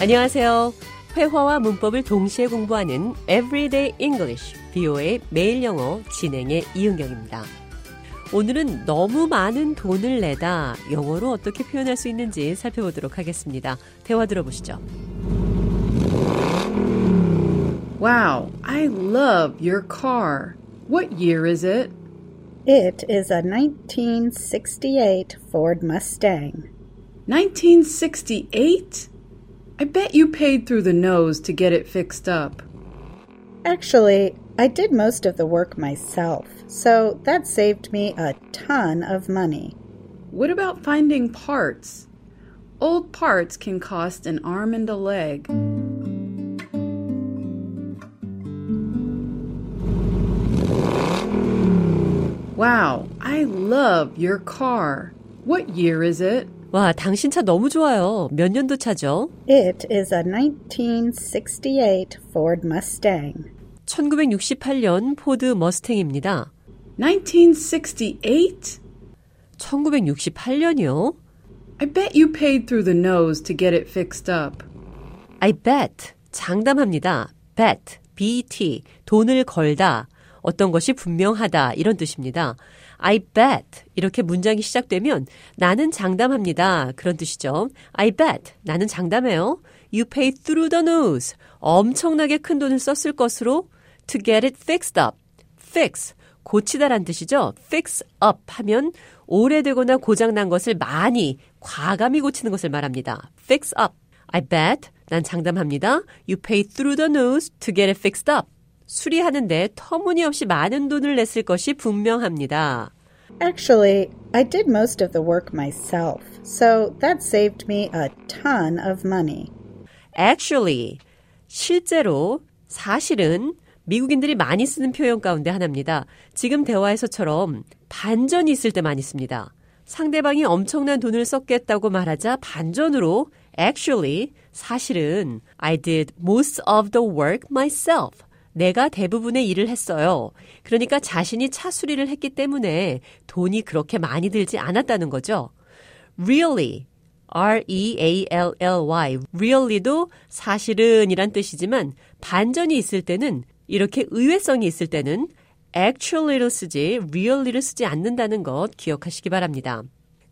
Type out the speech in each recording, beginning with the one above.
안녕하세요. 회화와 문법을 동시에 공부하는 Everyday English, BO의 매일 영어 진행의 이은경입니다. 오늘은 너무 많은 돈을 내다 영어로 어떻게 표현할 수 있는지 살펴보도록 하겠습니다. 대화 들어보시죠. Wow, I love your car. What year is it? It is a 1968 Ford Mustang. 1968? I bet you paid through the nose to get it fixed up. Actually, I did most of the work myself, so that saved me a ton of money. What about finding parts? Old parts can cost an arm and a leg. Wow, I love your car. What year is it? 와, 당신 차 너무 좋아요. 몇 년도 차죠? It is a 1968 Ford Mustang. 1968년 포드 머스탱입니다. 1968? 1968년이요? I bet you paid through the nose to get it fixed up. I bet. 장담합니다. bet. bet. 돈을 걸다. 어떤 것이 분명하다. 이런 뜻입니다. I bet. 이렇게 문장이 시작되면 나는 장담합니다. 그런 뜻이죠. I bet. 나는 장담해요. You pay through the nose. 엄청나게 큰 돈을 썼을 것으로 to get it fixed up. fix. 고치다란 뜻이죠. fix up 하면 오래되거나 고장난 것을 많이 과감히 고치는 것을 말합니다. fix up. I bet. 난 장담합니다. You pay through the nose to get it fixed up. 수리하는데 터무니없이 많은 돈을 냈을 것이 분명합니다. Actually, I did most of the work myself, so that saved me a ton of money. Actually, 실제로, 사실은 미국인들이 많이 쓰는 표현 가운데 하나입니다. 지금 대화에서처럼 반전이 있을 때 많이 씁니다. 상대방이 엄청난 돈을 썼겠다고 말하자 반전으로 actually 사실은 I did most of the work myself. 내가 대부분의 일을 했어요. 그러니까 자신이 차 수리를 했기 때문에 돈이 그렇게 많이 들지 않았다는 거죠. Really, R-E-A-L-L-Y, really도 사실은 이란 뜻이지만 반전이 있을 때는 이렇게 의외성이 있을 때는 actually를 쓰지 really를 쓰지 않는다는 것 기억하시기 바랍니다.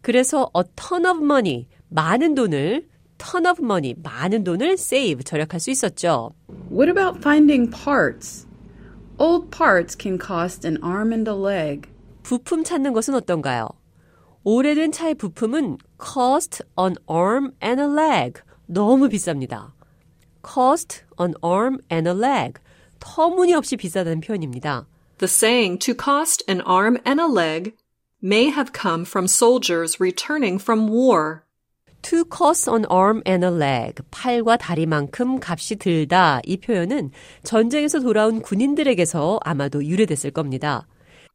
그래서 a ton of money, 많은 돈을 ton of money, 많은 돈을 save, 절약할 수 있었죠. What about finding parts? Old parts can cost an arm and a leg. 부품 찾는 것은 어떤가요? 오래된 차의 부품은 cost an arm and a leg. 너무 비쌉니다. cost an arm and a leg. 터무니없이 비싸다는 표현입니다. The saying to cost an arm and a leg may have come from soldiers returning from war. To cost an arm and a leg. 팔과 다리만큼 값이 들다. 이 표현은 전쟁에서 돌아온 군인들에게서 아마도 유래됐을 겁니다.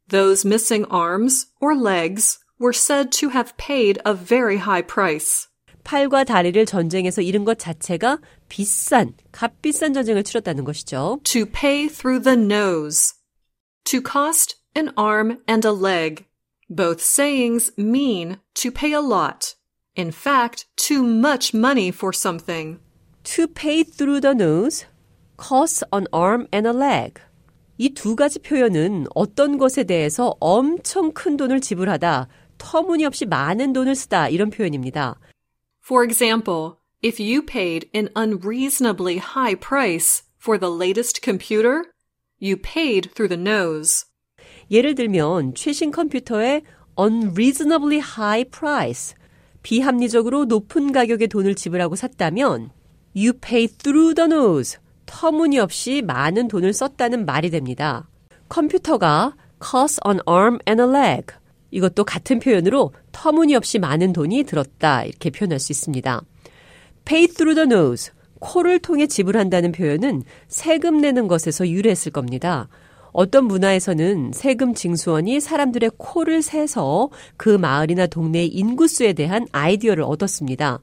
Those missing arms or legs were said to have paid a very high price. 팔과 다리를 전쟁에서 잃은 것 자체가 비싼, 값비싼 전쟁을 치렀다는 것이죠. To pay through the nose. To cost an arm and a leg. Both sayings mean to pay a lot. In fact, too much money for something. To pay through the nose, cost an arm and a leg. 이 두 가지 표현은 어떤 것에 대해서 엄청 큰 돈을 지불하다, 터무니없이 많은 돈을 쓰다 이런 표현입니다. For example, if you paid an unreasonably high price for the latest computer, you paid through the nose. 예를 들면 최신 컴퓨터의 unreasonably high price, 비합리적으로 높은 가격의 돈을 지불하고 샀다면 you pay through the nose, 터무니없이 많은 돈을 썼다는 말이 됩니다. 컴퓨터가 cost an arm and a leg, 이것도 같은 표현으로 터무니없이 많은 돈이 들었다 이렇게 표현할 수 있습니다. pay through the nose, 코를 통해 지불한다는 표현은 세금 내는 것에서 유래했을 겁니다. 어떤 문화에서는 세금 징수원이 사람들의 코를 세서 그 마을이나 동네의 인구수에 대한 아이디어를 얻었습니다.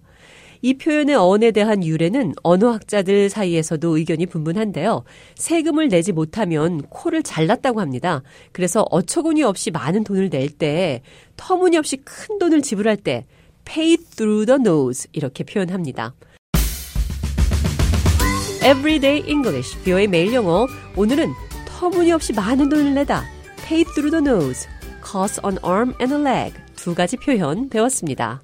이 표현의 어원에 대한 유래는 언어학자들 사이에서도 의견이 분분한데요. 세금을 내지 못하면 코를 잘랐다고 합니다. 그래서 어처구니 없이 많은 돈을 낼 때, 터무니없이 큰 돈을 지불할 때, pay through the nose 이렇게 표현합니다. Everyday English, 뷰의 매일 영어. 오늘은 터무니없이 많은 돈을 내다. pay through the nose, cost an arm and a leg 두 가지 표현 배웠습니다.